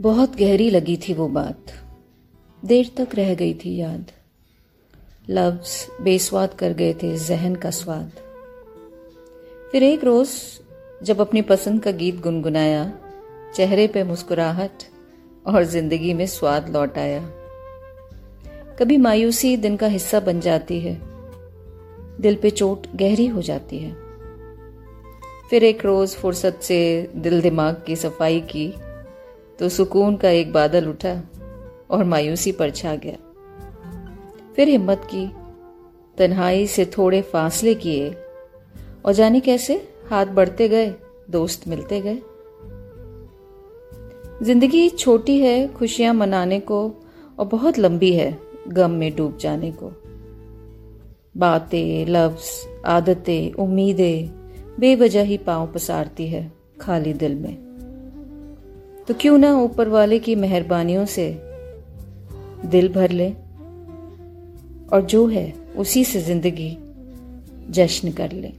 बहुत गहरी लगी थी वो बात। देर तक रह गई थी याद। लफ्ज बेस्वाद कर गए थे, जहन का स्वाद। फिर एक रोज, जब अपनी पसंद का गीत गुनगुनाया, चेहरे पे मुस्कुराहट और ज़िंदगी में स्वाद लौट आया। कभी मायूसी दिन का हिस्सा बन जाती है। दिल पे चोट गहरी हो जाती है। फिर एक रोज फुर्सत से दिल दिमाग की सफ़ाई की तो सुकून का एक बादल उठा और मायूसी पर छा गया। फिर हिम्मत की, तन्हाई से थोड़े फासले किए और जाने कैसे, हाथ बढ़ते गए, दोस्त मिलते गए। ज़िंदगी छोटी है, खुशियाँ मनाने को और बहुत लंबी है, गम में डूब जाने को। बातें, लफ्ज, आदतें, उम्मीदें बेवजह ही पाँव पसारती है खाली दिल में। तो क्यों ना ऊपर वाले की मेहरबानियों से दिल भर ले और जो है उसी से ज़िंदगी जश्न कर ले।